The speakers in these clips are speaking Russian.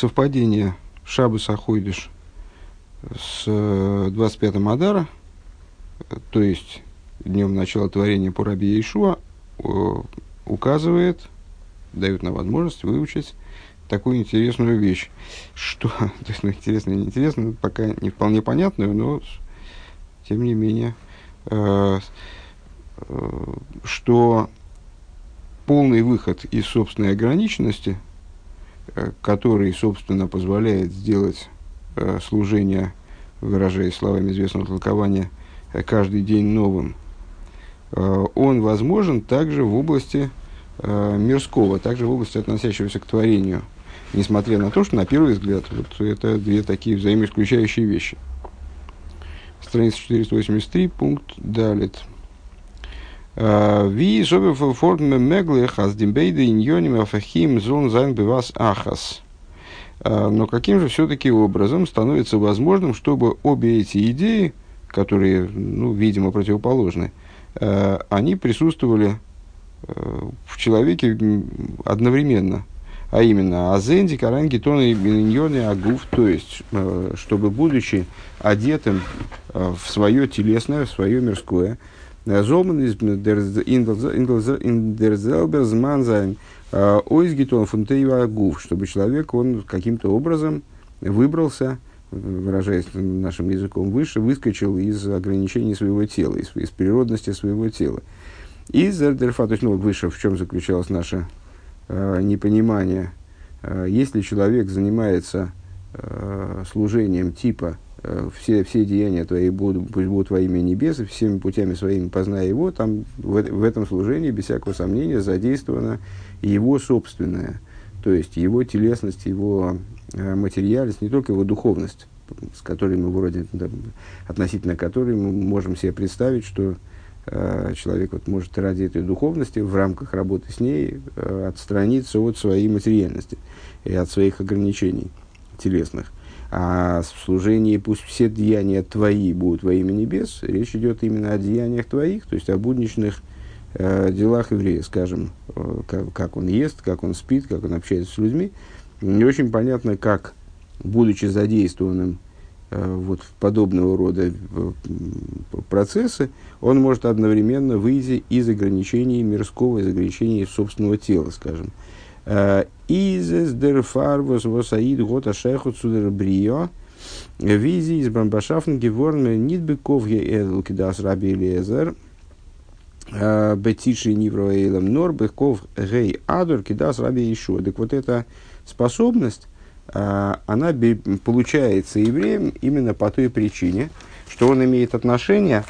совпадение. Шабас Ахойдыш с 25-м Адара, то есть днем начала творения по Раби Ишуа, указывает, дает нам возможность выучить такую интересную вещь, что, то есть, ну, интересно или неинтересно, пока не вполне понятную, но, тем не менее, э, э, что полный выход из собственной ограниченности, э, который, собственно, позволяет сделать э, служение, выражаясь словами известного толкования, э, каждый день новым, э, он возможен также в области э, мирского, также в области относящегося к творению – несмотря на то, что на первый взгляд вот это две такие взаимоисключающие вещи. Страница 483, пункт Далит. А, Ви собе форме мегле хас димбейда иньоним афахим зон зайн бивас ахас. А, но каким же все-таки образом становится возможным, чтобы обе эти идеи, которые, ну, видимо, противоположны, а, они присутствовали в человеке одновременно – а именно Азенди, Каранги, Тоны, Беньоны, Агуф, то есть, э, чтобы, будучи одетым э, в свое телесное, в свое мирское, Золман из Индерзелберзманзайн, Ойзгитон Фунтеева Агуф, чтобы человек, он каким-то образом выбрался, выражаясь нашим языком выше, выскочил из ограничений своего тела, из, из природности своего тела. Из Эрдерфа, то есть, ну, выше, в чем заключалась наша э, непонимание, э, если человек занимается э, служением типа все, все деяния твои будут, пусть будут во имя небес, и всеми путями своими познай его, там в, в этом служении, без всякого сомнения, задействовано его собственное, то есть его телесность, его э, материальность, не только его духовность, с которой мы вроде, да, относительно которой мы можем себе представить, что Э, человек вот может ради этой духовности в рамках работы с ней э, отстраниться от своей материальности и от своих ограничений телесных. А в служении пусть все деяния твои будут во имя небес, речь идет именно о деяниях твоих, то есть о будничных э, делах еврея, скажем, э, как, как он ест, как он спит, как он общается с людьми. Не очень понятно, как, будучи задействованным Э, вот в подобного рода э, процессы, он может одновременно выйти из ограничений мирского, из ограничений собственного тела, скажем. Изес дерфарвус восаид гота шехут судер брио, визи из бамбашафн геворн нитбеков едл кидас раби Элезер, бетиши нивроэйлем нор беков гей адур кидас раби Ишуа. Так вот эта способность а, она получается евреем именно по той причине, что он имеет отношение,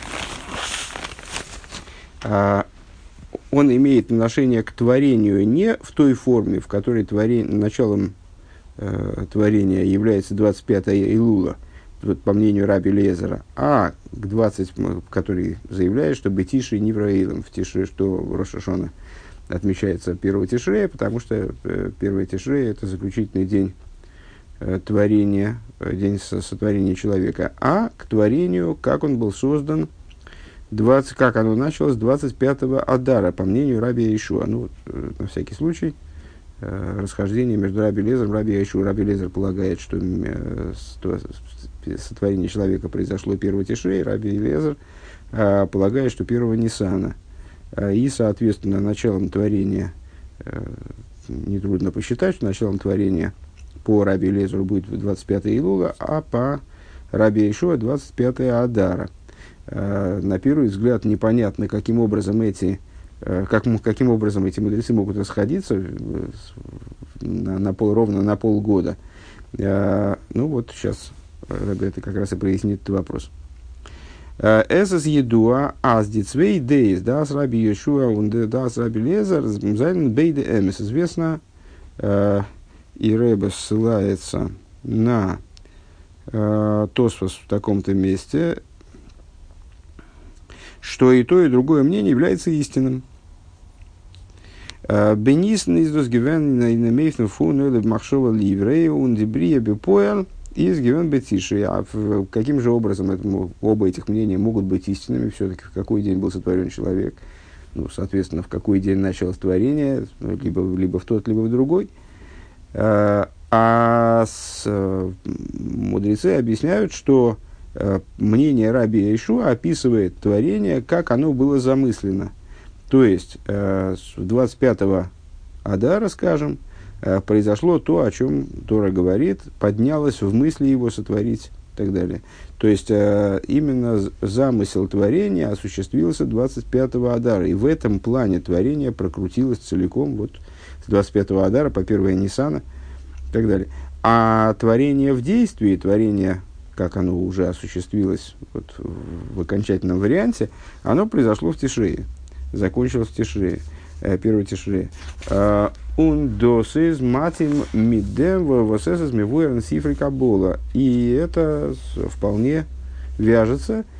он имеет отношение к творению не в той форме, в которой творение, началом э, творения является 25-я Илула, вот, по мнению Раби Лезера, а к 20, который заявляет, что Бетиши и Нивраилом в Тише, что Рошашона отмечается 1 Тишрея, потому что 1 э, Тишрея – это заключительный день Э, творения, э, день сотворения человека, а к творению, как он был создан, 20, как оно началось 25-го Адара, по мнению Раби Ишуа. Ну, э, на всякий случай, расхождение между Раби Лезером и Раби Ишуа. Раби Лезер полагает, что сотворение человека произошло 1 Тишей, Раби Лезер полагает, что 1 Ниссана. И, соответственно, началом творения, нетрудно посчитать, что началом творения – по Раби Лезеру будет 25 Илула, а по Раби Ишуа 25 Адара. Э, на первый взгляд непонятно, каким образом эти э, как, каким образом эти мудрецы могут расходиться э, на, на пол, ровно на полгода. Ну вот сейчас это как раз и прояснит этот вопрос. עס איז ידוע אז די צוויי דעות דעת רבי יהושע און דעת רבי אליעזר זיינען ביידע אמת. Известно, и Рэбе ссылается на э, Тосфос в таком-то месте, что и то, и другое мнение является истинным. Э, Бенисн из Досгивен на инемейфну фуну или махшова ливрея он дебрия бепоял из гивен бетиши. А каким же образом это, оба этих мнения могут быть истинными? Все-таки в какой день был сотворен человек? Ну, соответственно, в какой день началось творение, либо, либо в тот, либо в другой – Э, А с, мудрецы объясняют, что мнение Раби Ишуа описывает творение, как оно было замыслено. То есть, э, 25-го Адара, скажем, э, произошло то, о чем Тора говорит, поднялось в мысли его сотворить и так далее. То есть, э, именно замысел творения осуществился 25-го Адара. И в этом плане творение прокрутилось целиком вот, с 25-го Адара по 1 Ниссана и так далее. А творение в действии, творение, как оно уже осуществилось вот, в окончательном варианте, оно произошло в Тишрее, закончилось в Тишрее, э, первой Тишрее. Он досыз матим мидем восесыз мивуэрн сифры кабола. И это вполне вяжется с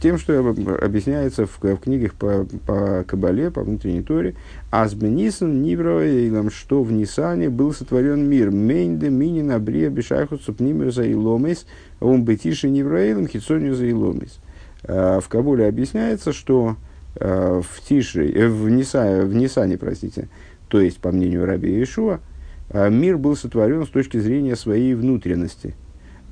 тем, что объясняется в, в книгах по, по Кабале, по внутренней Торе. Азбенисан Нивроэйлам, что в Нисане был сотворен мир. Мейнде мини набрия бешайхут супнимер за иломис, он бетиши Нивроэйлам хитсонию за иломис. В Кабуле объясняется, что в Тише, э, в, Ниса, в Нисане, простите, то есть, по мнению Раби Иешуа, мир был сотворен с точки зрения своей внутренности,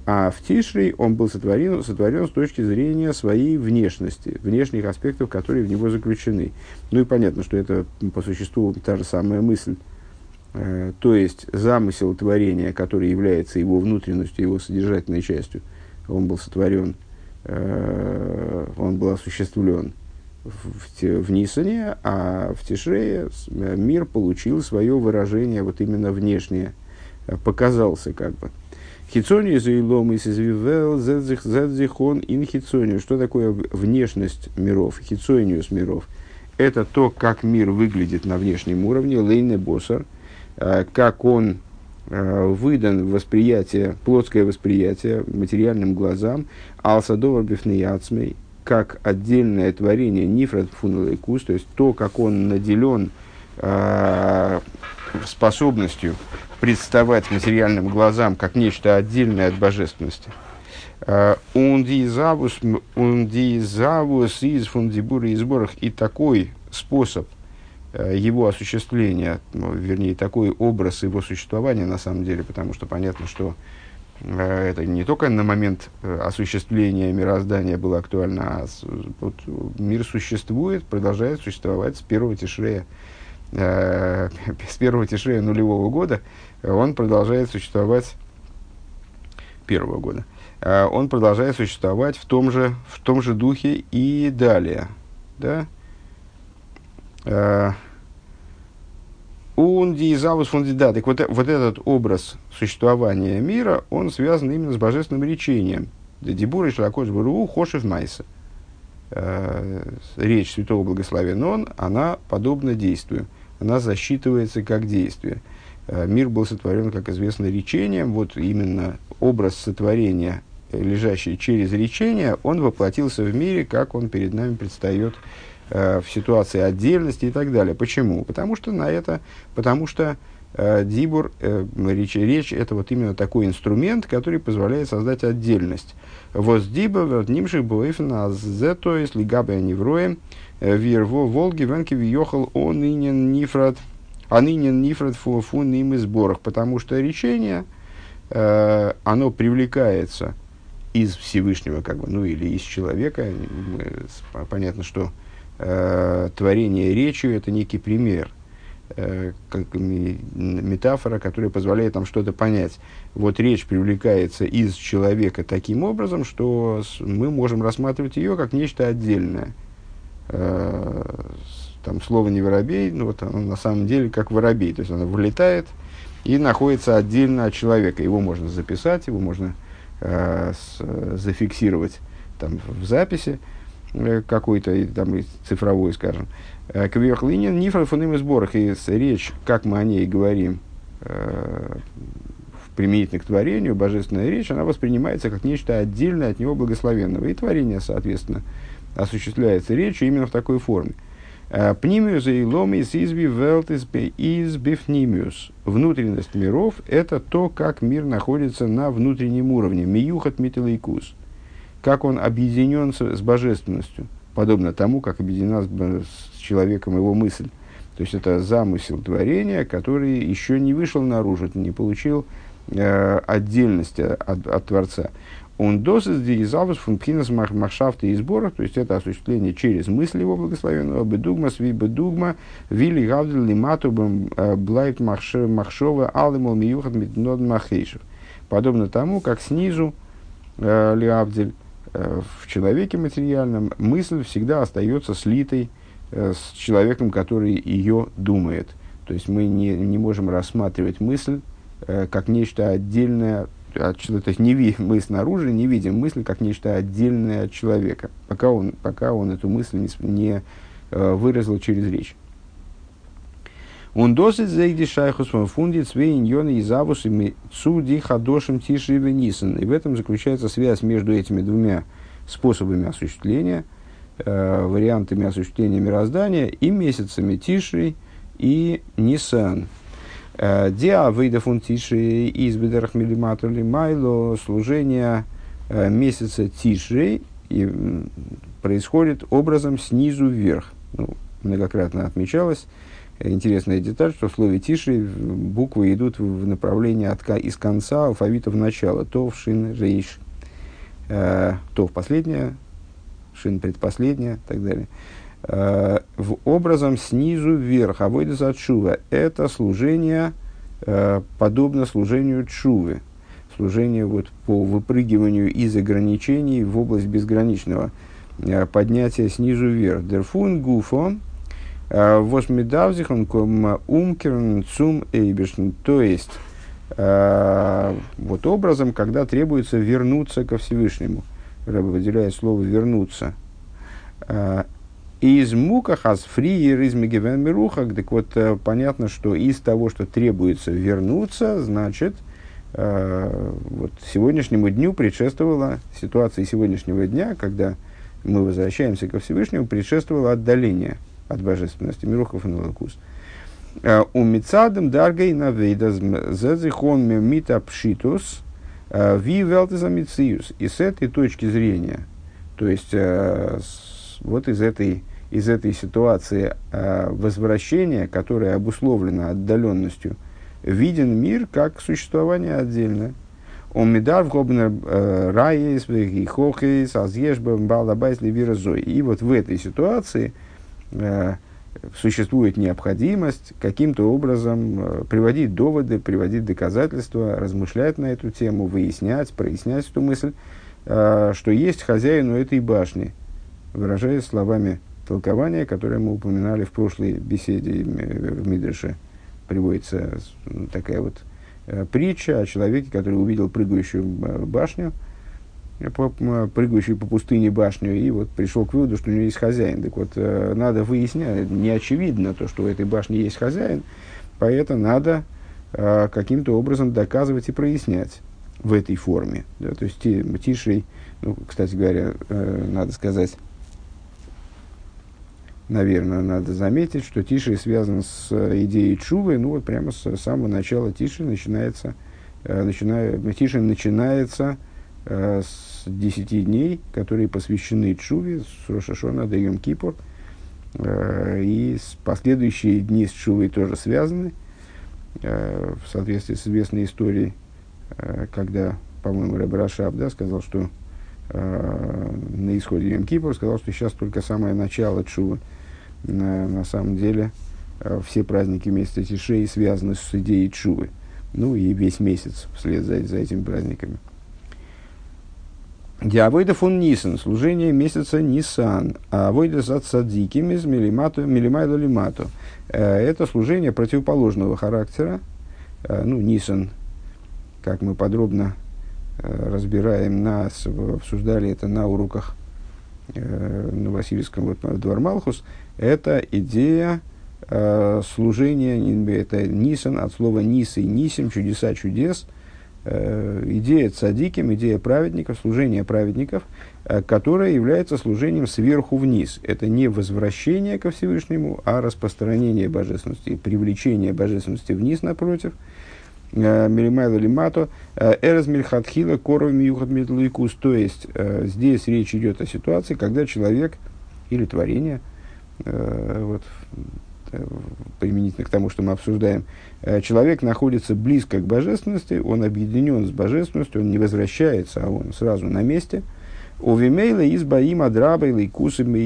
а в Тишрей он был сотворен, сотворен с точки зрения своей внешности, внешних аспектов, которые в него заключены. Ну и понятно, что это по существу та же самая мысль. Э, то есть замысел творения, который является его внутренностью, его содержательной частью, он был сотворен, э, он был осуществлен в, в Нисане, а в Тишрее э, мир получил свое выражение вот именно внешнее, показался как бы. Хитсони заилом из извивел зедзихон ин хитсонию. Что такое внешность миров, хитсониус миров? Это то, как мир выглядит на внешнем уровне, лейне босар, э, как он выдан восприятие, плотское восприятие материальным глазам, алсадовар бифнеяцмей, как отдельное творение Нифрат Фунелайкус, то есть то, как он наделен э, способностью представать материальным глазам как нечто отдельное от божественности. Ундизавус из фундибура и сборах и такой способ э, его осуществления, ну, вернее, такой образ его существования на самом деле, потому что понятно, что Э, это не только на момент э, осуществления мироздания было актуально, а вот мир существует, продолжает существовать с первого тишрея, э, с первого тишрея нулевого года, он продолжает существовать первого года. Он продолжает существовать в том же, в том же духе и далее. Да? Ундиизавус фундида. Так вот, вот этот образ существования мира, он связан именно с божественным речением. Дебура Шлакош Бару Хошев Майса. Э, речь Святого Благословения Он, она подобна действию. Она засчитывается как действие. Э, мир был сотворен, как известно, речением. Вот именно образ сотворения, лежащий через речение, он воплотился в мире, как он перед нами предстает Э, в ситуации отдельности и так далее. Почему? Потому что на это, потому что э, дибур, э, речь, речь это вот именно такой инструмент, который позволяет создать отдельность. Воз диба нимших буэфна зе, то есть лигабе невроем, э, вирво волги венки вьехал он инен нифрат, а нынен нифрат фу фу ним и сборах, потому что речение, э, оно привлекается из Всевышнего, как бы, ну или из человека. Понятно, что э, творение речью – это некий пример, э, как метафора, которая позволяет нам что-то понять. Вот речь привлекается из человека таким образом, что мы можем рассматривать ее как нечто отдельное. Э, там слово не воробей, но вот оно на самом деле как воробей, то есть оно вылетает и находится отдельно от человека. Его можно записать, его можно э, зафиксировать там, в записи, Э, какой-то, там, цифровой, скажем. Э, Квиохлинин, нифра фуным сборах. И речь, как мы о ней говорим, э, применительно к творению, божественная речь, она воспринимается как нечто отдельное от него благословенного. И творение, соответственно, осуществляется речью именно в такой форме. Пнимиус и ломис изби велтис из бифнимиус. Внутренность миров – это то, как мир находится на внутреннем уровне. Миюхат мителейкус как он объединен с, с божественностью, подобно тому, как объединена с, с человеком его мысль. То есть это замысел творения, который еще не вышел наружу, не получил э, отдельность от, от Творца. Он досыс дигизалус функхинас махшафта и сборов, то есть это осуществление через мысли его благословенного, бедугма, сви бедугма, вили гавдил лимату блайт махшова алымал миюхат митнод махейшев. Подобно тому, как снизу э, лиавдель э, в человеке материальном мысль всегда остается слитой э, с человеком, который ее думает. То есть мы не, не можем рассматривать мысль э, как нечто отдельное от, то есть не ви, мы снаружи не видим мысль как нечто отдельное от человека, пока он, пока он эту мысль не, не э, выразил через речь. Он досит зейди шайхус фунди цвейньоны и завусами цуди хадошим тиши и И в этом заключается связь между этими двумя способами осуществления, э, вариантами осуществления мироздания и месяцами тиши и нисан. Э, Диа выйда фунтиши из бедерах милиматули майло служение э, месяца тиши и происходит образом снизу вверх. Ну, многократно отмечалось. Интересная деталь, что в слове тиши буквы идут в направлении от, из конца алфавита в начало. То в шин рейш. Э, то в последнее, шин предпоследнее и так далее. Э, в образом снизу вверх. А войдес от шува. Это служение э, подобно служению чувы. Служение вот по выпрыгиванию из ограничений в область безграничного. Поднятия снизу вверх. Дерфун гуфон восмидавзихан умкерн цум эйбешн. То есть, вот образом, когда требуется вернуться ко Всевышнему. Рэба выделяет слово «вернуться». Из мукахас фриер из мигевен так вот э, понятно, что из того, что требуется вернуться, значит, э, вот сегодняшнему дню предшествовала ситуация сегодняшнего дня, когда мы возвращаемся ко Всевышнему, предшествовало отдаление от божественности, мирухов и налакус. Э, у Мицадем Даргей Навейдас Зезихон Мита Пшитус э, Ви Велтезамициус. И с этой точки зрения, то есть вот из этой, из этой ситуации э, возвращения, которое обусловлено отдаленностью, виден мир как существование отдельное. Он медар в гобнер э, раес, и хохес, азешбам, балабайс, левира зой. И вот в этой ситуации э, существует необходимость каким-то образом э, приводить доводы, приводить доказательства, размышлять на эту тему, выяснять, прояснять эту мысль, э, что есть хозяин у этой башни – выражаясь словами толкования, которые мы упоминали в прошлой беседе в Мидреше. Приводится такая вот э, притча о человеке, который увидел прыгающую башню, э, прыгающую по пустыне башню, и вот пришел к выводу, что у него есть хозяин. Так вот, э, надо выяснять, не очевидно то, что у этой башни есть хозяин, поэтому надо каким-то образом доказывать и прояснять в этой форме. Да, то есть Тишей, ну, кстати говоря, надо сказать, наверное, надо заметить, что Тиши связан с э, идеей Чувы, ну вот прямо с самого начала Тиши начинается, э, начиная, Тиши начинается э, с десяти дней, которые посвящены Чуве, с Рошашона до Кипур, и последующие дни с Чувой тоже связаны, в соответствии с известной историей, когда, по-моему, Рабрашаб да, сказал, что на исходе Йом Кипур сказал, что сейчас только самое начало Чувы на, самом деле э, все праздники месяца Тишей связаны с идеей Чувы. Ну и весь месяц вслед за, за этими праздниками. Диавойда фон Нисан, служение месяца Нисан, а войда за цадиким из милимату, милимайду лимату. Э, это служение противоположного характера. Э, ну, Нисан, как мы подробно разбираем, нас обсуждали это на уроках на Васильевском вот, Двор это идея э, служения, это Нисан, от слова Ниса и Нисим, чудеса чудес, э, идея цадиким, идея праведников, служение праведников, э, которое является служением сверху вниз. Это не возвращение ко Всевышнему, а распространение божественности, привлечение божественности вниз напротив. Э, Милимайла лимато, э, эрез мильхатхила коров миюхат митлуикус. То есть, э, здесь речь идет о ситуации, когда человек или творение – Э, вот, применительно к тому, что мы обсуждаем, человек находится близко к божественности, он объединен с божественностью, он не возвращается, а он сразу на месте. У Вимейла из Баим Адрабайла и Кусами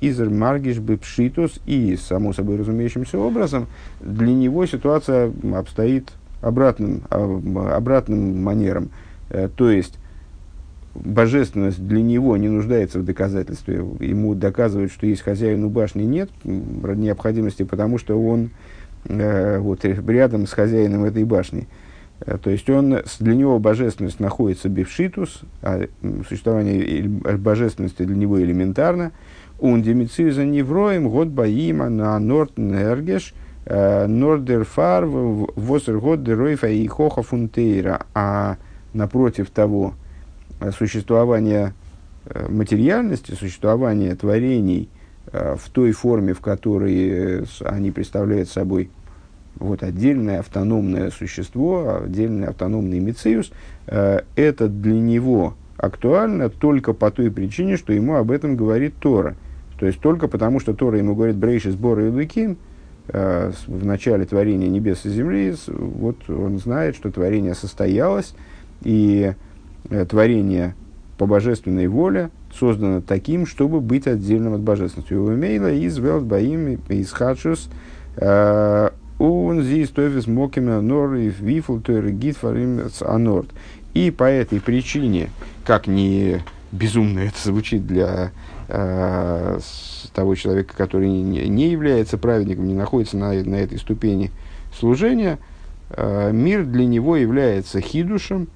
Изер Маргиш Бепшитус и, само собой разумеющимся образом, для него ситуация обстоит обратным, обратным манером. То есть, божественность для него не нуждается в доказательстве. Ему доказывают, что есть хозяин у башни, нет необходимости, потому что он э, вот, рядом с хозяином этой башни. Э, то есть он, для него божественность находится бифшитус, а существование божественности для него элементарно. Он демициза невроем, год баима на нортнергеш, э, нордерфар, восергод деройфа и хоха фунтейра. А напротив того, существование э, материальности, существование творений э, в той форме, в которой они представляют собой вот, отдельное автономное существо, отдельный автономный мициус, это для него актуально только по той причине, что ему об этом говорит Тора. То есть только потому, что Тора ему говорит «Брейши сбора и луким», в начале творения небес и земли, вот он знает, что творение состоялось, и Э, творение по божественной воле создано таким, чтобы быть отдельным от божественности. У Мейла из Велтбаим из Хадшус он здесь тофис мокима нор и вифлтер гитфарим анорд. И по этой причине, как не безумно это звучит для э, того человека, который не, является праведником, не находится на, на этой ступени служения, э, мир для него является хидушем,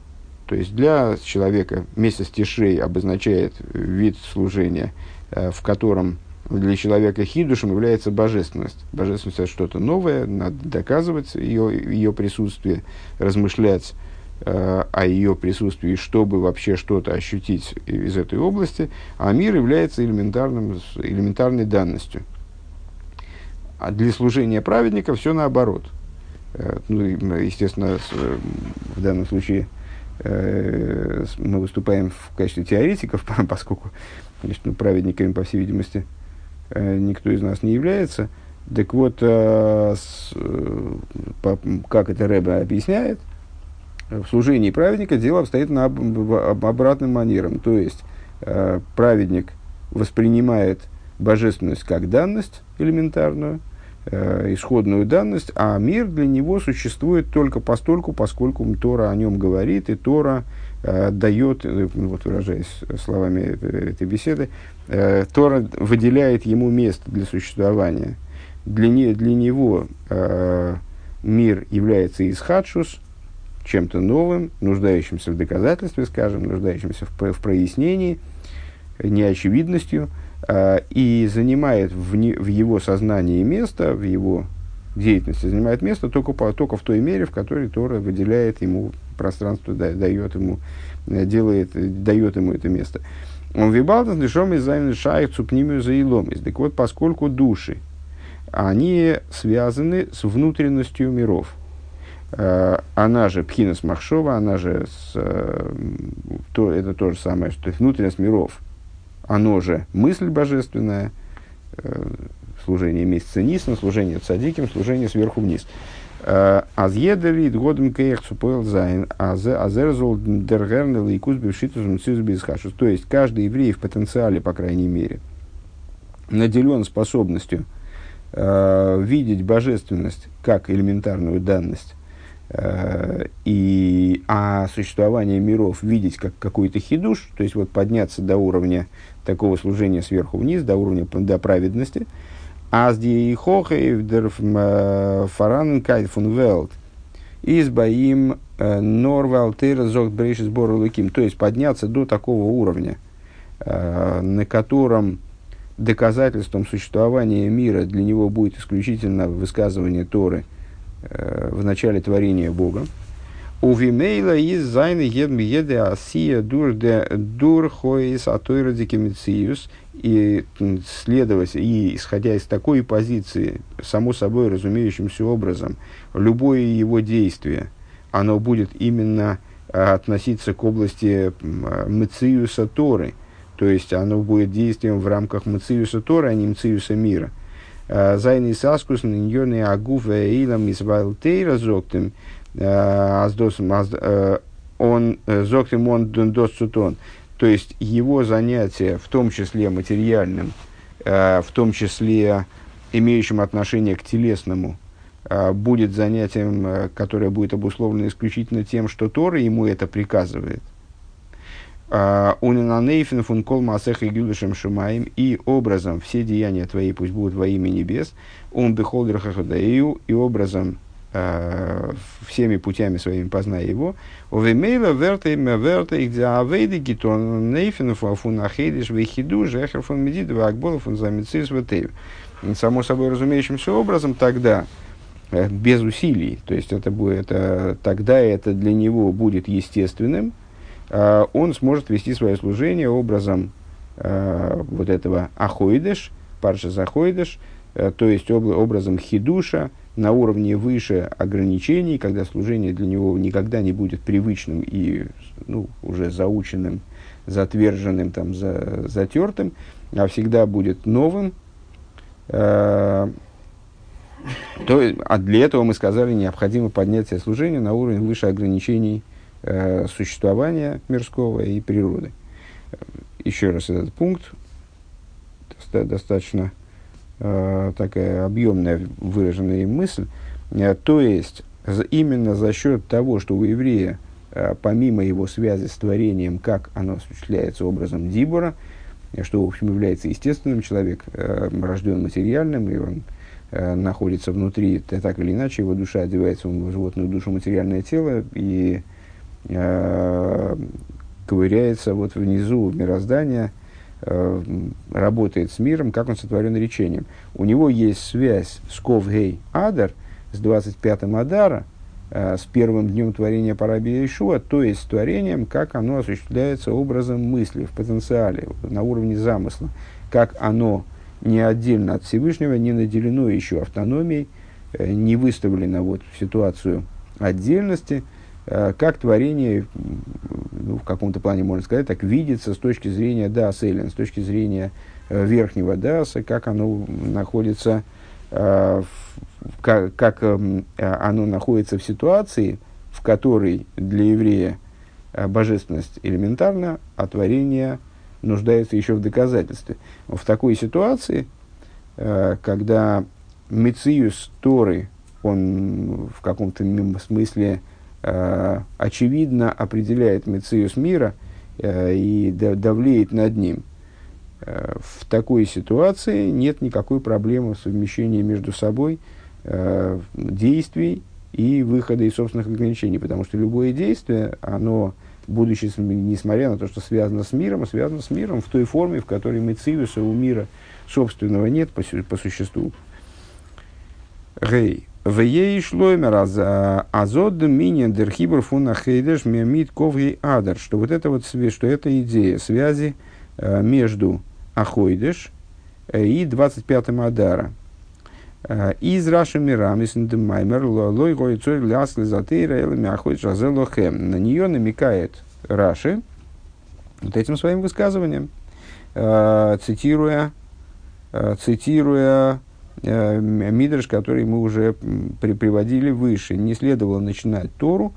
то есть для человека месяц Тишрей обозначает вид служения, э, в котором для человека хидушем является божественность. Божественность – это что-то новое, надо доказывать ее, ее присутствие, размышлять э, о ее присутствии, чтобы вообще что-то ощутить из этой области, а мир является элементарным, элементарной данностью. А для служения праведника все наоборот. Э, ну, естественно, э, в данном случае – Э, мы выступаем в качестве теоретиков, поскольку, конечно, ну, праведниками, по всей видимости, э, никто из нас не является. Так вот, э, как это Рэбе объясняет, в служении праведника дело обстоит на обратным манером. То есть, праведник воспринимает божественность как данность элементарную, э, исходную данность, а мир для него существует только постольку, поскольку Тора о нем говорит, и Тора э, дает, э, вот выражаясь словами этой беседы, э, Тора выделяет ему место для существования. Для, не, для него э, мир является исхадшус, чем-то новым, нуждающимся в доказательстве, скажем, нуждающимся в, в прояснении, неочевидностью – и занимает в, не, в его сознании место, в его деятельности занимает место только, по, только в той мере, в которой Тора выделяет ему пространство, да, дает ему, э, делает, дает ему это место. Он вибалтас дышом из шайх цупнимию за иломис. Так вот, поскольку души, они связаны с внутренностью миров. Она же Пхинас Махшова, она же с, то, это то же самое, что внутренность миров оно же мысль божественная, э, служение месяца Нисан, служение цадиким, служение сверху вниз. Э, Азъедерит годом кейх цупойл зайн, азерзол дергернел и кузбив шитузм цизбизхашус. То есть, каждый еврей в потенциале, по крайней мере, наделен способностью э, видеть божественность как элементарную данность, и, а существование миров видеть как какой-то хидуш, то есть вот подняться до уровня такого служения сверху вниз, до уровня до праведности. Аз ди хохе дер фаран кайфун велт избаим э, норвалтер зог брейш сбор луким. То есть подняться до такого уровня, э, на котором доказательством существования мира для него будет исключительно высказывание Торы э, в начале творения Бога. У Вимейла из зайны еде асия дур де дур хоис атойра дикемициус. И следовать, и исходя из такой позиции, само собой разумеющимся образом, любое его действие, оно будет именно а, относиться к области Мциуса Торы, то есть оно будет действием в рамках Мциуса Торы, а не Мциуса мира. Зайный саскус ньоны агуф эйлам избавил тейра зоктым, аздосом, он зоктым он дос сутон. То есть его занятие, в том числе материальным, в том числе имеющим отношение к телесному, будет занятием, которое будет обусловлено исключительно тем, что Тора ему это приказывает – Унинанейфен фун кол масех и гюлышем шумаем, и образом все деяния твои пусть будут во имя небес, он бихолдер хахадаию, и образом э, всеми путями своими познай его. Овемейла верта им верта их диавейды гитон нейфен фун ахейдиш вейхиду жехер фун медид вакбол фун замицис ватею. Само собой разумеющимся образом тогда, без усилий, то есть это будет, это, тогда это для него будет естественным, Э, он сможет вести свое служение образом э, вот этого ахоидыш, парша захоидыш, э, то есть образом хидуша на уровне выше ограничений, когда служение для него никогда не будет привычным и ну, уже заученным, затверженным, там, за, затертым, а всегда будет новым. то, а для этого мы сказали, необходимо поднять себе служение на уровень выше ограничений э, существования мирского и природы. Еще раз этот пункт, доста- достаточно э, такая объемная выраженная мысль. Э, то есть, именно за счет того, что у еврея, э, помимо его связи с творением, как оно осуществляется образом Дибора, э, что, в общем, является естественным, человек э, рожден материальным, и он э, находится внутри, так или иначе, его душа одевается в животную душу материальное тело, и ковыряется вот внизу мироздания, э, работает с миром, как он сотворен речением. У него есть связь с Ковгей Адар, с 25-м Адара, э, с первым днем творения Парабия Ишуа, то есть с творением, как оно осуществляется образом мысли, в потенциале, на уровне замысла, как оно не отдельно от Всевышнего, не наделено еще автономией, э, не выставлено вот в ситуацию отдельности – Э, как творение, ну, в каком-то плане можно сказать, так видится с точки зрения Дас Эллен, с точки зрения э, верхнего Даса, как оно находится, э, как, как оно находится в ситуации, в которой для еврея божественность элементарна, а творение нуждается еще в доказательстве. В такой ситуации, когда Мециус Торы, он в каком-то смысле э, очевидно определяет Мециус мира э, и давлеет над ним. Э, в такой ситуации нет никакой проблемы в совмещении между собой э, действий и выхода из собственных ограничений, потому что любое действие, оно, будучи, несмотря на то, что связано с миром, связано с миром в той форме, в которой Мециуса у мира собственного нет по, по существу. Гей. В ей шлоймер азод минин дерхибр фуна хейдеш мемит ковги адар. Что вот это вот, что это идея связи э, между ахойдеш э, и 25-м адара. Э, из Раши Мирам, из Маймер, лой гой цой лясли затейра, элами ахойдеш азелохем. На нее намекает Раши вот этим своим высказыванием, цитируя, цитируя э, Мидрш, который мы уже при, приводили выше. Не следовало начинать Тору,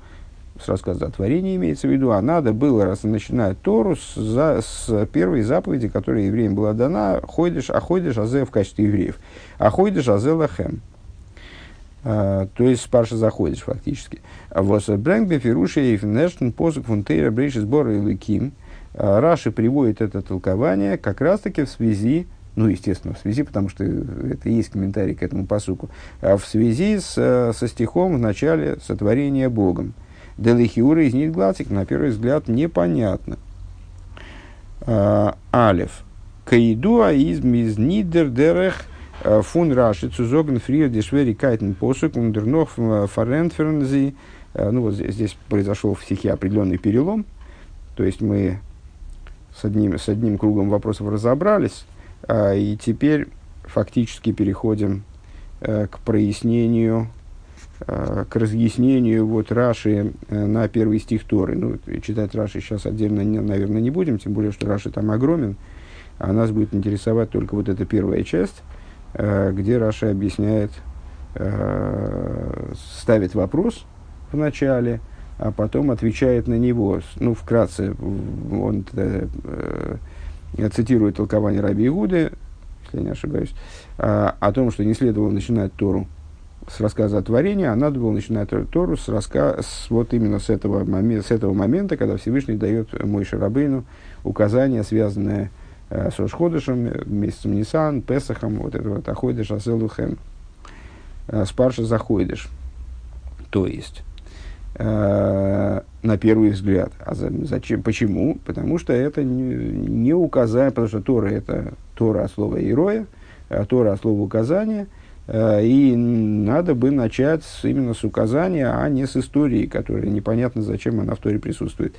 с рассказа о творении имеется в виду, а надо было раз начинать Тору с, за, с первой заповеди, которая евреям была дана, ходишь, а ходишь азе в качестве евреев, а ходишь азе лахем. Uh, то есть спарша заходишь фактически. Вот Брэнгбе Фируши и Финештен посук фунтейра брейши сбора и Ким. Раши приводит это толкование как раз-таки в связи ну, естественно, в связи, потому что это и есть комментарий к этому посуку, а в связи с, э, со стихом в начале сотворения Богом. Делихиура из Нидглацик, на первый взгляд, непонятно. А, Алев. Каидуа из мизнидер дерех э, фун раши цузоген фриер дешвери кайтен посук фарентфернзи. Э, ну, вот здесь, произошел в стихе определенный перелом. То есть мы с одним, с одним кругом вопросов разобрались, и теперь фактически переходим э, к прояснению, э, к разъяснению вот Раши э, на первый стих Торы. Ну, читать Раши сейчас отдельно, наверное, не будем, тем более, что Раши там огромен, а нас будет интересовать только вот эта первая часть, где Раша объясняет, ставит вопрос в начале, а потом отвечает на него. Ну, вкратце, он цитирует толкование Раби Игуды, если я не ошибаюсь, о том, что не следовало начинать Тору с рассказа о творении, а надо было начинать Тору с, раска... с вот именно с этого, момента, с этого момента, когда Всевышний дает мой Шарабейну указания, связанные э, с Рошходышем, месяцем Нисан, Песахом, вот это вот Аходыш, Аселухем, э, Спарша Заходыш. То есть, э, на первый взгляд. А за, зачем? Почему? Потому что это не, не указание, потому что Тора это Тора от слова Иероя, а Тора от слова указания – Э, и надо бы начать с, именно с указания, а не с истории, которая непонятно, зачем она в Торе присутствует.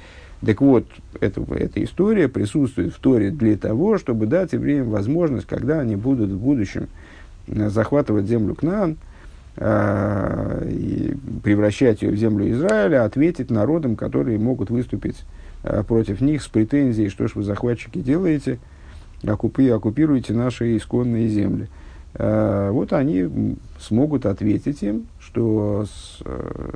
Так вот, это, эта история присутствует в Торе для того, чтобы дать евреям возможность, когда они будут в будущем э, захватывать землю Кнаан, э, и превращать ее в землю Израиля, ответить народам, которые могут выступить э, против них с претензией, что ж вы, захватчики, делаете, оккупи, оккупируете наши исконные земли. Э, вот они смогут ответить им, что э,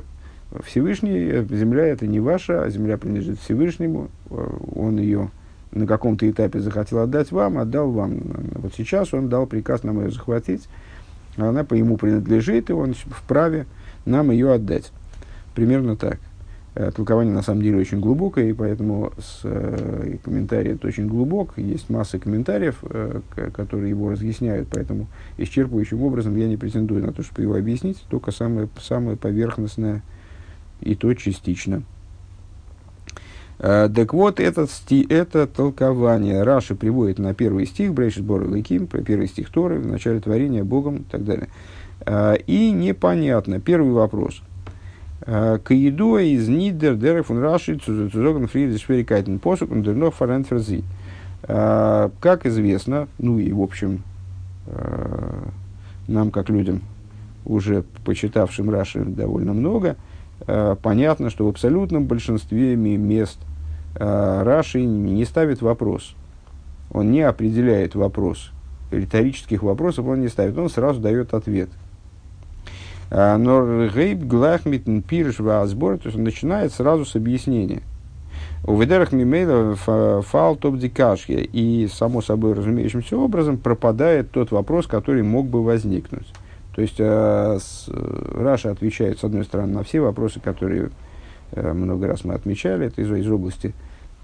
Всевышний, земля это не ваша, а земля принадлежит Всевышнему, э, он ее на каком-то этапе захотел отдать вам, отдал вам. Вот сейчас он дал приказ нам ее захватить, она по ему принадлежит, и он вправе нам ее отдать. Примерно так. Э, толкование на самом деле очень глубокое, и поэтому с, э, комментарий это очень глубок. Есть масса комментариев, э, которые его разъясняют, поэтому исчерпывающим образом я не претендую на то, чтобы его объяснить, только самое, самое поверхностное и то частично. Э, так вот, этот сти, это толкование Раши приводит на первый стих, Брейшит Бор Лейким, первый стих Торы, в начале творения Богом и так далее. Э, и непонятно, первый вопрос – Э, Каидуа из Нидер Дерек фун Раши Цузоган Фридрих Шверикайтен Посук Дернох Фарент Ферзи. Э, как известно, ну и в общем, нам как людям, уже почитавшим Раши довольно много, понятно, что в абсолютном большинстве мест Раши не ставит вопрос. Он не определяет вопрос. Риторических вопросов он не ставит. Он сразу дает ответ – а, но гейб глахмитн пирш ваазбор, то есть он начинает сразу с объяснения. У ведерах мимейла фал топ дикашки. И, само собой разумеющимся образом, пропадает тот вопрос, который мог бы возникнуть. То есть, э, с, Раши отвечает, с одной стороны, на все вопросы, которые э, много раз мы отмечали, это из, из области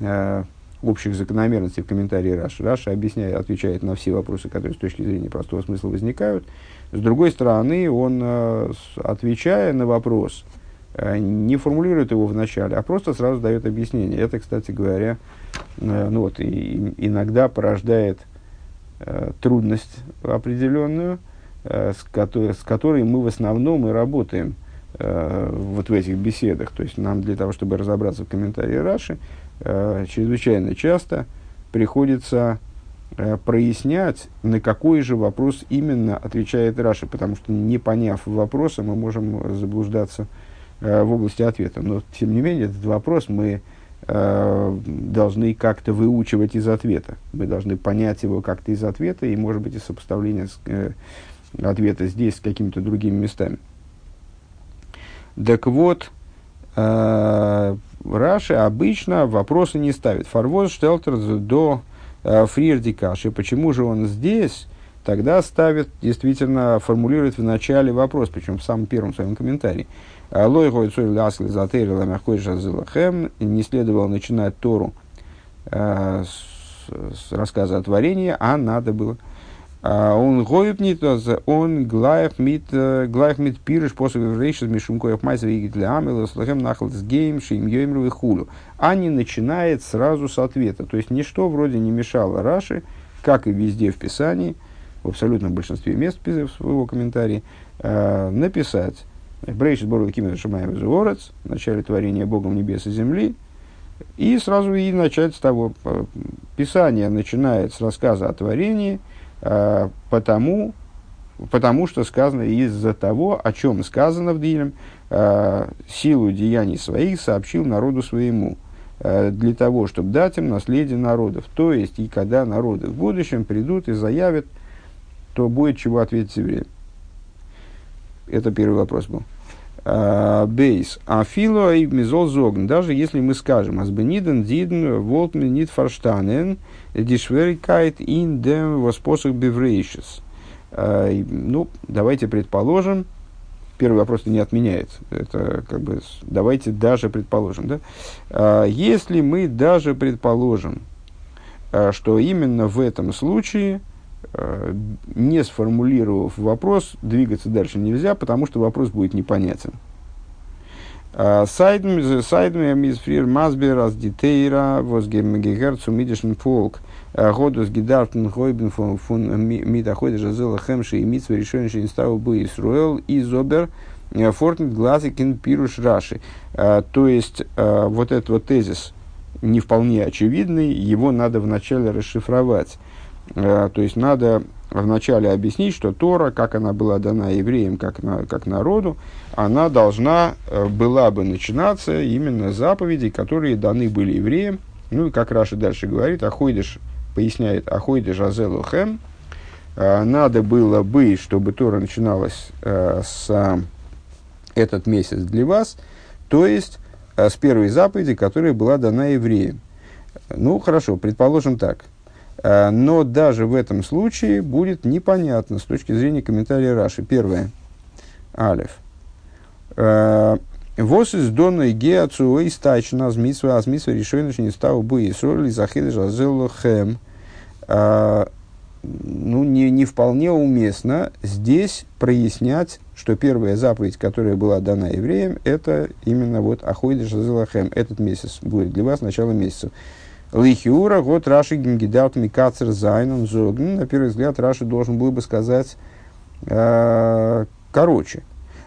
э, общих закономерностей в комментарии Раши. Раши объясняет, отвечает на все вопросы, которые с точки зрения простого смысла возникают. С другой стороны, он, э, отвечая на вопрос, э, не формулирует его вначале, а просто сразу дает объяснение. Это, кстати говоря, э, ну вот, и, иногда порождает трудность определенную, с которой, с которой мы в основном и работаем вот в этих беседах. То есть нам для того, чтобы разобраться в комментарии Раши, чрезвычайно часто приходится Э, прояснять, на какой же вопрос именно отвечает Раши, потому что не поняв вопроса, мы можем заблуждаться э, в области ответа. Но, тем не менее, этот вопрос мы э, должны как-то выучивать из ответа. Мы должны понять его как-то из ответа и, может быть, из сопоставления с, э, ответа здесь с какими-то другими местами. Так вот, э, Раши обычно вопросы не ставит. Фарвоз штелтер до Э, Фриердикаши, почему же он здесь, тогда ставит, действительно формулирует в начале вопрос, причем в самом первом своем комментарии. Лой не следовало начинать Тору э, с, с рассказа о творении, а надо было он гоюб не то, он глаях мит, э, глаях мит пирыш после рейшес мишум коев майзер и для амила слахем нахал с гейм шим йоймру и хулю. А не начинает сразу с ответа. То есть ничто вроде не мешало Раши, как и везде в Писании, в абсолютном большинстве мест в его комментарии, э, написать Брейшит Бору Кимер Шамаев в начале творения Богом небес и земли, и сразу и начать с того. Э, Писание начинает с рассказа о творении – потому, потому что сказано из-за того, о чем сказано в Дилем, э, силу деяний своих сообщил народу своему, э, для того, чтобы дать им наследие народов. То есть, и когда народы в будущем придут и заявят, то будет чего ответить евреям. Это первый вопрос был. Бейс. А фило и мизол зогн. Даже если мы скажем, азбениден диден волтмен нит фарштанен дишверикайт ин дем воспосох беврейшес. А, ну, давайте предположим, первый вопрос не отменяет. Это как бы давайте даже предположим, да? А, если мы даже предположим, что именно в этом случае не сформулировав вопрос, двигаться дальше нельзя, потому что вопрос будет непонятен. Э, сайдм из фрир Масбер аз дитейра возгемгегерцу мидишн полк э, годус гидартен хойбен фун митаходи жазела хемши и митсва решенши инставу бы Исруэл и зобер фортнит глазикин пируш раши. То есть, вот этот вот тезис не вполне очевидный, его надо вначале расшифровать. Э, то есть надо вначале объяснить, что Тора, как она была дана евреям, как, на, как народу, она должна э, была бы начинаться именно с заповедей, которые даны были евреям. Ну и как Раша дальше говорит, Ахойдыш поясняет, Ахойдыш Азелу Хэм, э, надо было бы, чтобы Тора начиналась с этот месяц для вас, то есть с первой заповеди, которая была дана евреям. Ну, хорошо, предположим так – Э, но даже в этом случае будет непонятно с точки зрения комментария Раши. Первое. Алиф. Э, Вос из донной геацу и стачна азмисва азмисва решение не стал бы и соли захиды жазелу хэм. Э, ну, не, не вполне уместно здесь прояснять, что первая заповедь, которая была дана евреям, это именно вот Ахойдыш Азелахем. Этот месяц будет для вас начало месяца. Лихиура, год Раши Гимгидаут Микацер Зайнон Зогн. На первый взгляд Раши должен был бы сказать э, короче.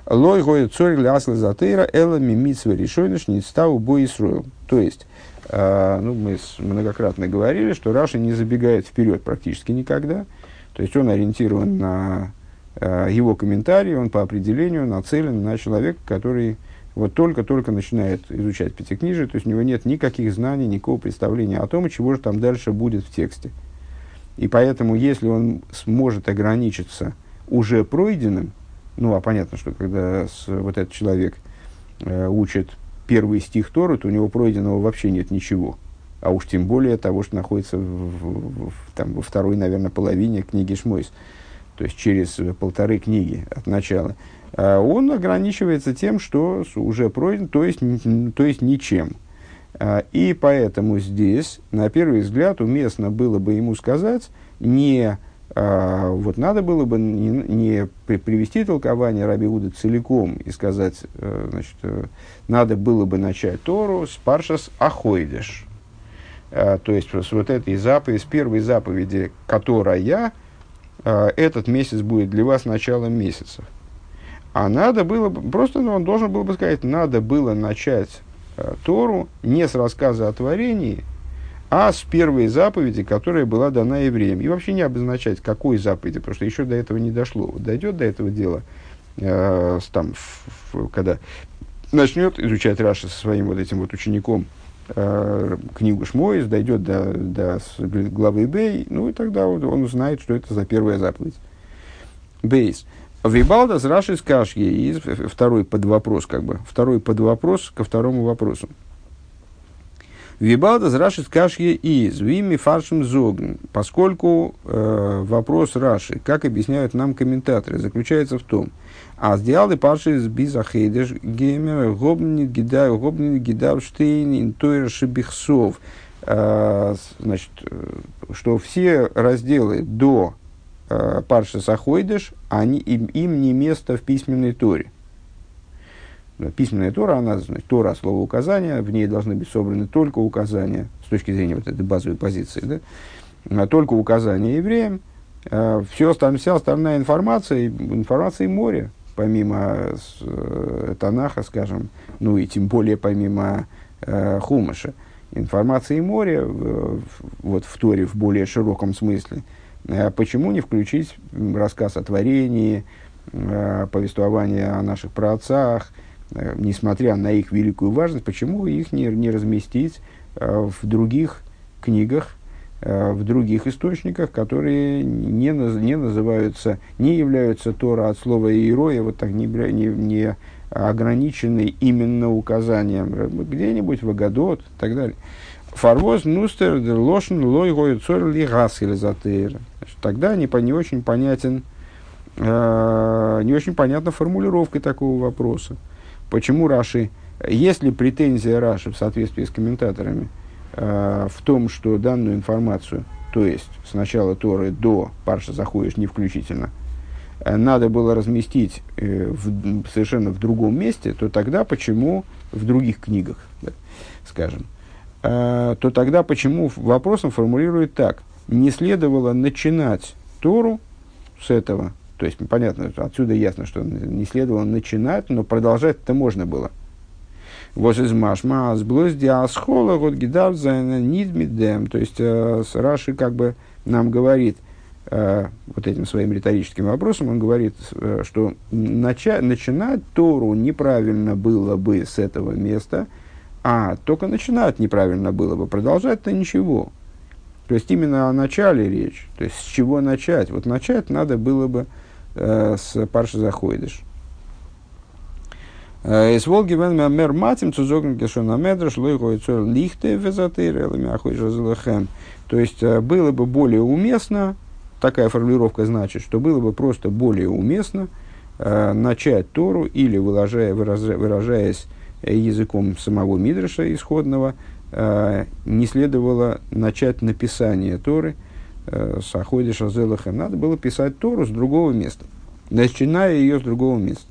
Лой гоет цорь лясла затейра эла мимитсва решойныш не стал бой Исруэл. То есть, э, ну, мы многократно говорили, что Раши не забегает вперед практически никогда. То есть он ориентирован на э, его комментарии, он по определению нацелен на человека, который вот только-только начинает изучать пятикнижие, то есть у него нет никаких знаний, никакого представления о том, чего же там дальше будет в тексте. И поэтому, если он сможет ограничиться уже пройденным, ну, а понятно, что когда с, вот этот человек э, учит первый стих Торы, то у него пройденного вообще нет ничего. А уж тем более того, что находится в, в, в, там, во второй, наверное, половине книги Шмойс. То есть через полторы книги от начала. А он ограничивается тем, что уже пройден, то есть, то есть ничем. А, и поэтому здесь, на первый взгляд, уместно было бы ему сказать, не, а, вот надо было бы не, не привести толкование Раби Уда целиком и сказать, э, значит, э, надо было бы начать Тору с Паршас Ахойдеш. То есть, вот этой заповеди, с первой заповеди, которая, этот месяц будет для вас началом месяцев. А надо было, просто ну, он должен был бы сказать, надо было начать э, Тору не с рассказа о творении, а с первой заповеди, которая была дана евреям. И вообще не обозначать, какой заповеди, потому что еще до этого не дошло. Вот дойдет до этого дела, э, там, в, в, когда начнет изучать Раша со своим вот этим вот учеником книгу Шмоис, дойдет до, до главы Бей, ну и тогда он, он узнает, что это за первая заповедь. Бейс. Вибалдас Раши Скашги. И второй подвопрос, как бы. Второй подвопрос ко второму вопросу. Вибалдас Раши Скашги из Вими Фаршим Зогн. Поскольку э, вопрос Раши, как объясняют нам комментаторы, заключается в том, а сделали парши из Бизахейдеш Геймер Гобнит Гидав Гобнит Гидав Штейн Интойра Шибихсов. Э, значит, э, что все разделы до э, Парша Сахойдыш, они, им, им не место в письменной Торе. Письменная Тора, она, значит, Тора, слово указания, в ней должны быть собраны только указания, с точки зрения вот этой базовой позиции, да, а только указания евреям, все, вся остальная информация, информация море, помимо э, Танаха, скажем, ну и тем более помимо э, Хумаша, информации море, э, вот в Торе в более широком смысле – Э, почему не включить рассказ о творении, э, повествование о наших праотцах, э, несмотря на их великую важность, почему их не, не разместить в других книгах, э, в других источниках, которые не, не называются, не являются Тора от слова «иероя», вот так не, не, не ограничены именно указанием, где-нибудь в Агадот и так далее. Фарвоз нустер лошен лой гоюцор ли гасилизатыр. Тогда не, не очень понятен, э, не очень понятна формулировка такого вопроса. Почему Раши, если претензия Раши в соответствии с комментаторами э, в том, что данную информацию, то есть с начала Торы до Парша заходишь не включительно, э, надо было разместить э, в, совершенно в другом месте, то тогда почему в других книгах, да, скажем, Э, то тогда почему вопросом формулирует так? Не следовало начинать Тору с этого. То есть, понятно, отсюда ясно, что не следовало начинать, но продолжать-то можно было. Вот из машма сблось диасхола год гидав нидмидем. То есть, э, Раши как бы нам говорит, э, вот этим своим риторическим вопросом, он говорит, что начать, начинать Тору неправильно было бы с этого места – а только начинать неправильно было бы, продолжать-то ничего. То есть именно о начале речь. То есть с чего начать? Вот начать надо было бы э, с Парши Заходишь. Из э, Волги вен мер матим цузогн гешон амедраш лойгойцор лихте везатыр элами ахойшазлахем. То есть э, было бы более уместно, такая формулировка значит, что было бы просто более уместно э, начать Тору или выражая, выражая, выражаясь языком самого Мидраша исходного, э, не следовало начать написание Торы э, с Аходиша Зелаха. Надо было писать Тору с другого места, начиная ее с другого места.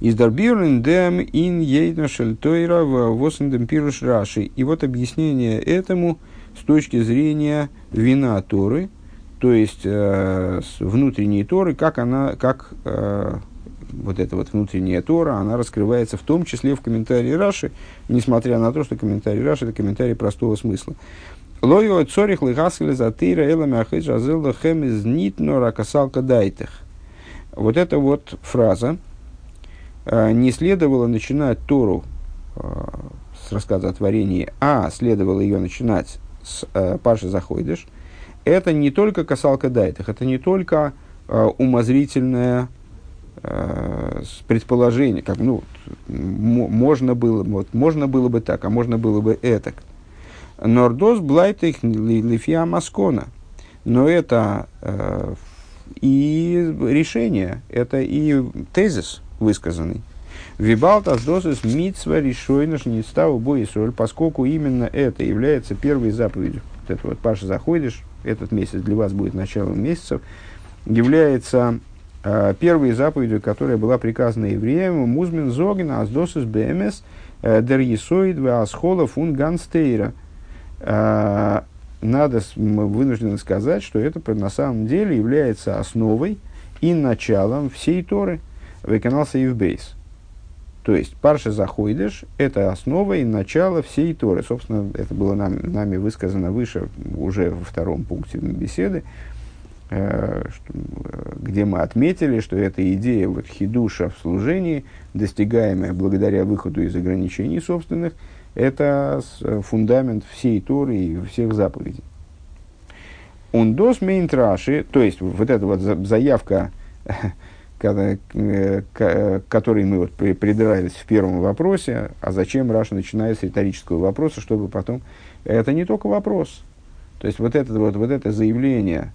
Из Дарбирен дем ин ейна шельтойра восендем пируш раши. И вот объяснение этому с точки зрения вина Торы, то есть э, внутренней Торы, как она, как э, вот эта вот внутренняя Тора, она раскрывается в том числе в комментарии Раши, несмотря на то, что комментарий Раши – это комментарий простого смысла. Лойо цорих лихаскали затыра элами ахидж азелла хемез нитно ракасалка дайтех. Вот эта вот фраза не следовало начинать Тору э, с рассказа о творении, а следовало ее начинать с э, Паши Заходиш. Это не только касалка дайтех, это не только э, умозрительная э, предположение, как, ну, можно было, вот, можно было бы так, а можно было бы этак. Нордос блайтых лифия маскона. Но это э, и решение, это и тезис высказанный. Вибалта дозис митсва решойна шнистава бой соль, поскольку именно это является первой заповедью. Вот это вот Паша заходишь, этот месяц для вас будет началом месяцев, является Э, первой заповедью, которая была приказана евреям, музмин зогин аздосис бемес э, дер есоид асхола фун ганстейра. Э, надо, мы вынуждены сказать, что это на самом деле является основой и началом всей Торы. Веканался Евбейс. То есть, Парша Заходишь – это основа и начало всей Торы. Собственно, это было нам, нами высказано выше, уже во втором пункте беседы. Э, где мы отметили, что эта идея вот, хидуша в служении, достигаемая благодаря выходу из ограничений собственных, это фундамент всей Торы и всех заповедей. Ундос мейнтраши, то есть вот эта вот заявка, к которой мы вот придрались в первом вопросе, а зачем Раша начинает с риторического вопроса, чтобы потом... Это не только вопрос. То есть вот это, вот, вот это заявление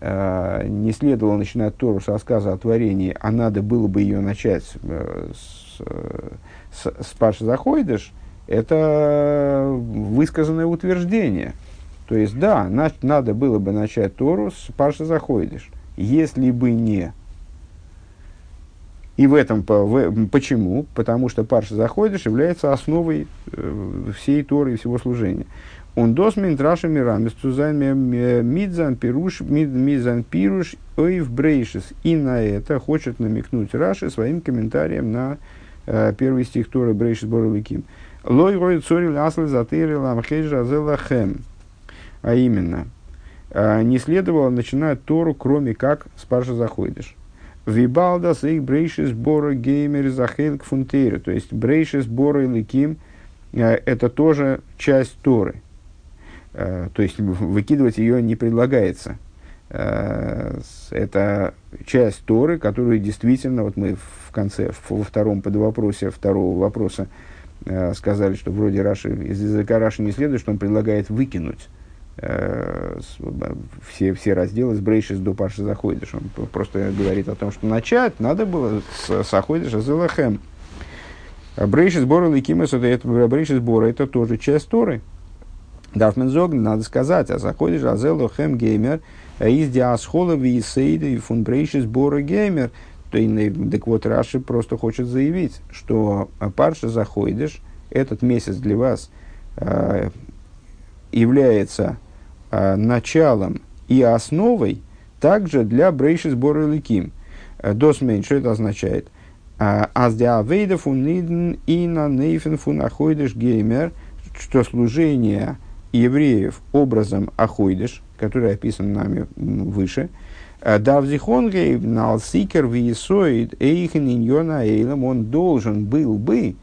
э, не следовало начинать Тору с рассказа о творении, а надо было бы ее начать э, с, с, с Паши Захойдыш, это высказанное утверждение. То есть, да, на, надо было бы начать Тору с Паши Заходишь. Если бы не. И в этом в, почему? Потому что Парша Заходишь является основой э, всей Торы и всего служения. Он дос минтраша мирамис цузайн мидзан пируш мидзан пируш ойв брейшис. И на это хочет намекнуть Раши своим комментарием на э, первый стих Торы Брейшис Боровиким. Лой рой цори аслы затыри ламхейджа зелахем. А именно, э, не следовало начинать Тору, кроме как с Парша заходишь. Вибалдас их брейшис бора геймер захейлк фунтейра. То есть брейшис бора и ликим э, это тоже часть Торы. то есть выкидывать ее не предлагается. Это часть Торы, которую действительно, вот мы в конце, во втором подвопросе второго вопроса сказали, что вроде Раши, из языка Раши не следует, что он предлагает выкинуть Э, все, все разделы с Брейшис до Паши Заходишь. Он просто говорит о том, что начать надо было с Заходиша Зелахем. Брейшис Бора Ликимес, это, это Брейшис Бора, это тоже часть Торы. Дарфмен надо сказать, а заходишь Азелохем Геймер, а из Диасхола Висейда и фун Брейшис Бора Геймер. То так вот, Раши просто хочет заявить, что Парша Заходишь, этот месяц для вас э, является э, началом и основой также для Брейшис Бора Ликим. Э, Досмейн, что это означает? «А, аз диавейда фун ниден и на нейфен фун ахойдеш геймер, что служение евреев образом ахойдеш, который описан нами выше, «Э, Давзихонгей налсикер виесоид эйхен иньона эйлом, он должен был бы,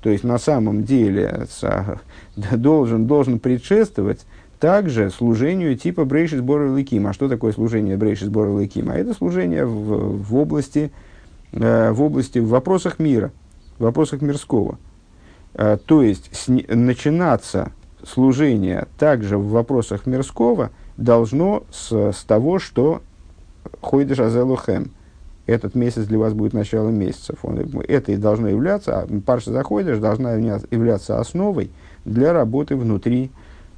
то есть на самом деле должен, должен предшествовать также служению типа Брейшис Бора Ликим. А что такое служение Брейшис Бора Ликим? А это служение в, в, области, э, в области, в вопросах мира, в вопросах мирского. Э, то есть с, начинаться служение также в вопросах мирского должно с, с того, что Хойдеш Азелухем – этот месяц для вас будет началом месяцев. Он, это и должно являться, а парша заходишь, должна являться основой для работы внутри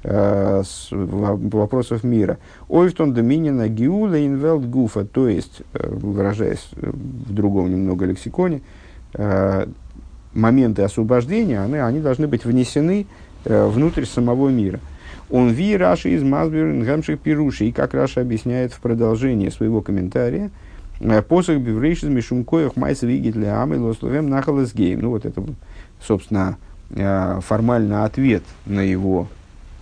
э, с, вопросов мира. Ойфтон доминина гиула инвелд гуфа, то есть, э, выражаясь в другом немного лексиконе, э, моменты освобождения, они, они должны быть внесены э, внутрь самого мира. Он ви Раши из Мазбер Гамших Пируши, и как Раша объясняет в продолжении своего комментария – Э, посох биврейшиз мишумкоях майса вигит для амы лословем нахалас гейм. Ну вот это, собственно, э, формально ответ на его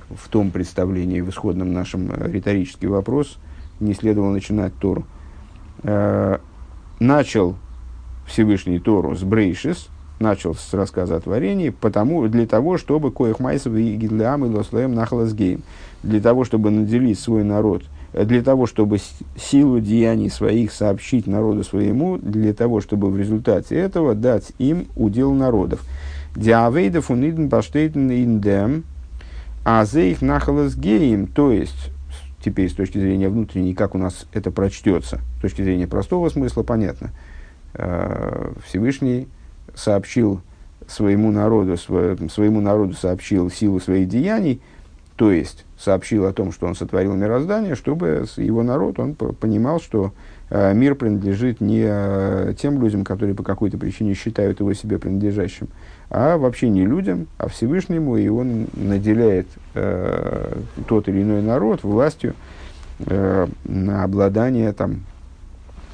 в том представлении, в исходном нашем э, риторический вопрос, не следовало начинать Тору. Начал Всевышний Тору с Брейшис, начал с рассказа о творении, потому, для того, чтобы коих майсов и гидлям и лослоем нахалас гейм. Для того, чтобы наделить свой народ – для того, чтобы силу деяний своих сообщить народу своему, для того, чтобы в результате этого дать им удел народов. Диавейдов униден баштейтен индем, а их нахалас геем, то есть, теперь с точки зрения внутренней, как у нас это прочтется, с точки зрения простого смысла, понятно. А, Всевышний сообщил своему народу, своему народу сообщил силу своих деяний, то есть сообщил о том, что он сотворил мироздание, чтобы его народ, он понимал, что э, мир принадлежит не э, тем людям, которые по какой-то причине считают его себе принадлежащим, а вообще не людям, а Всевышнему, и он наделяет э, тот или иной народ властью э, на обладание там,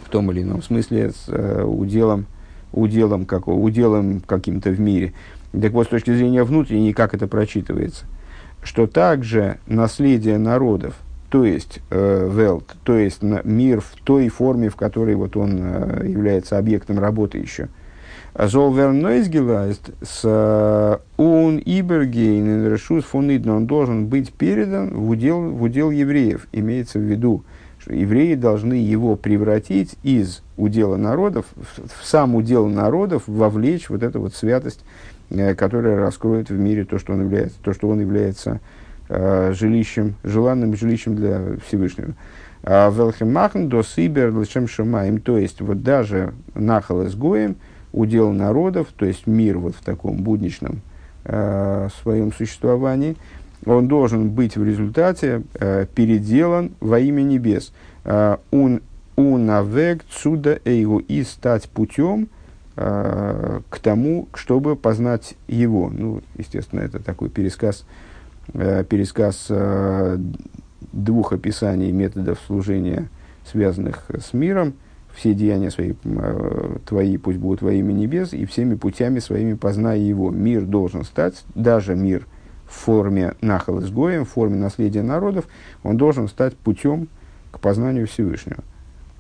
в том или ином смысле с э, уделом, уделом, как, уделом каким-то в мире. Так вот, с точки зрения внутренней, как это прочитывается – что также наследие народов, то есть э, велт, то есть на, мир в той форме, в которой вот он э, является объектом работы еще. Золвернойсгелайст с он ибергейн решус фонидно, он должен быть передан в удел, в удел евреев. Имеется в виду, что евреи должны его превратить из удела народов, в, в сам удел народов, вовлечь вот эту вот святость Э, которая раскроет в мире то, что он является, то, что он является э, жилищем, желанным жилищем для Всевышнего. А Велхемахн до Сибер Лешем Шамаем, то есть вот даже Нахал изгоем, удел народов, то есть мир вот в таком будничном э, своем существовании, он должен быть в результате э, переделан во имя небес. Э, он унавек цуда эйгу и стать путем, Э, к тому, чтобы познать его. Ну, естественно, это такой пересказ, э, пересказ э, двух описаний методов служения, связанных с миром. Все деяния свои твои пусть будут во имя небес, и всеми путями своими познай его. Мир должен стать, даже мир в форме нахал изгоем, в форме наследия народов, он должен стать путем к познанию Всевышнего.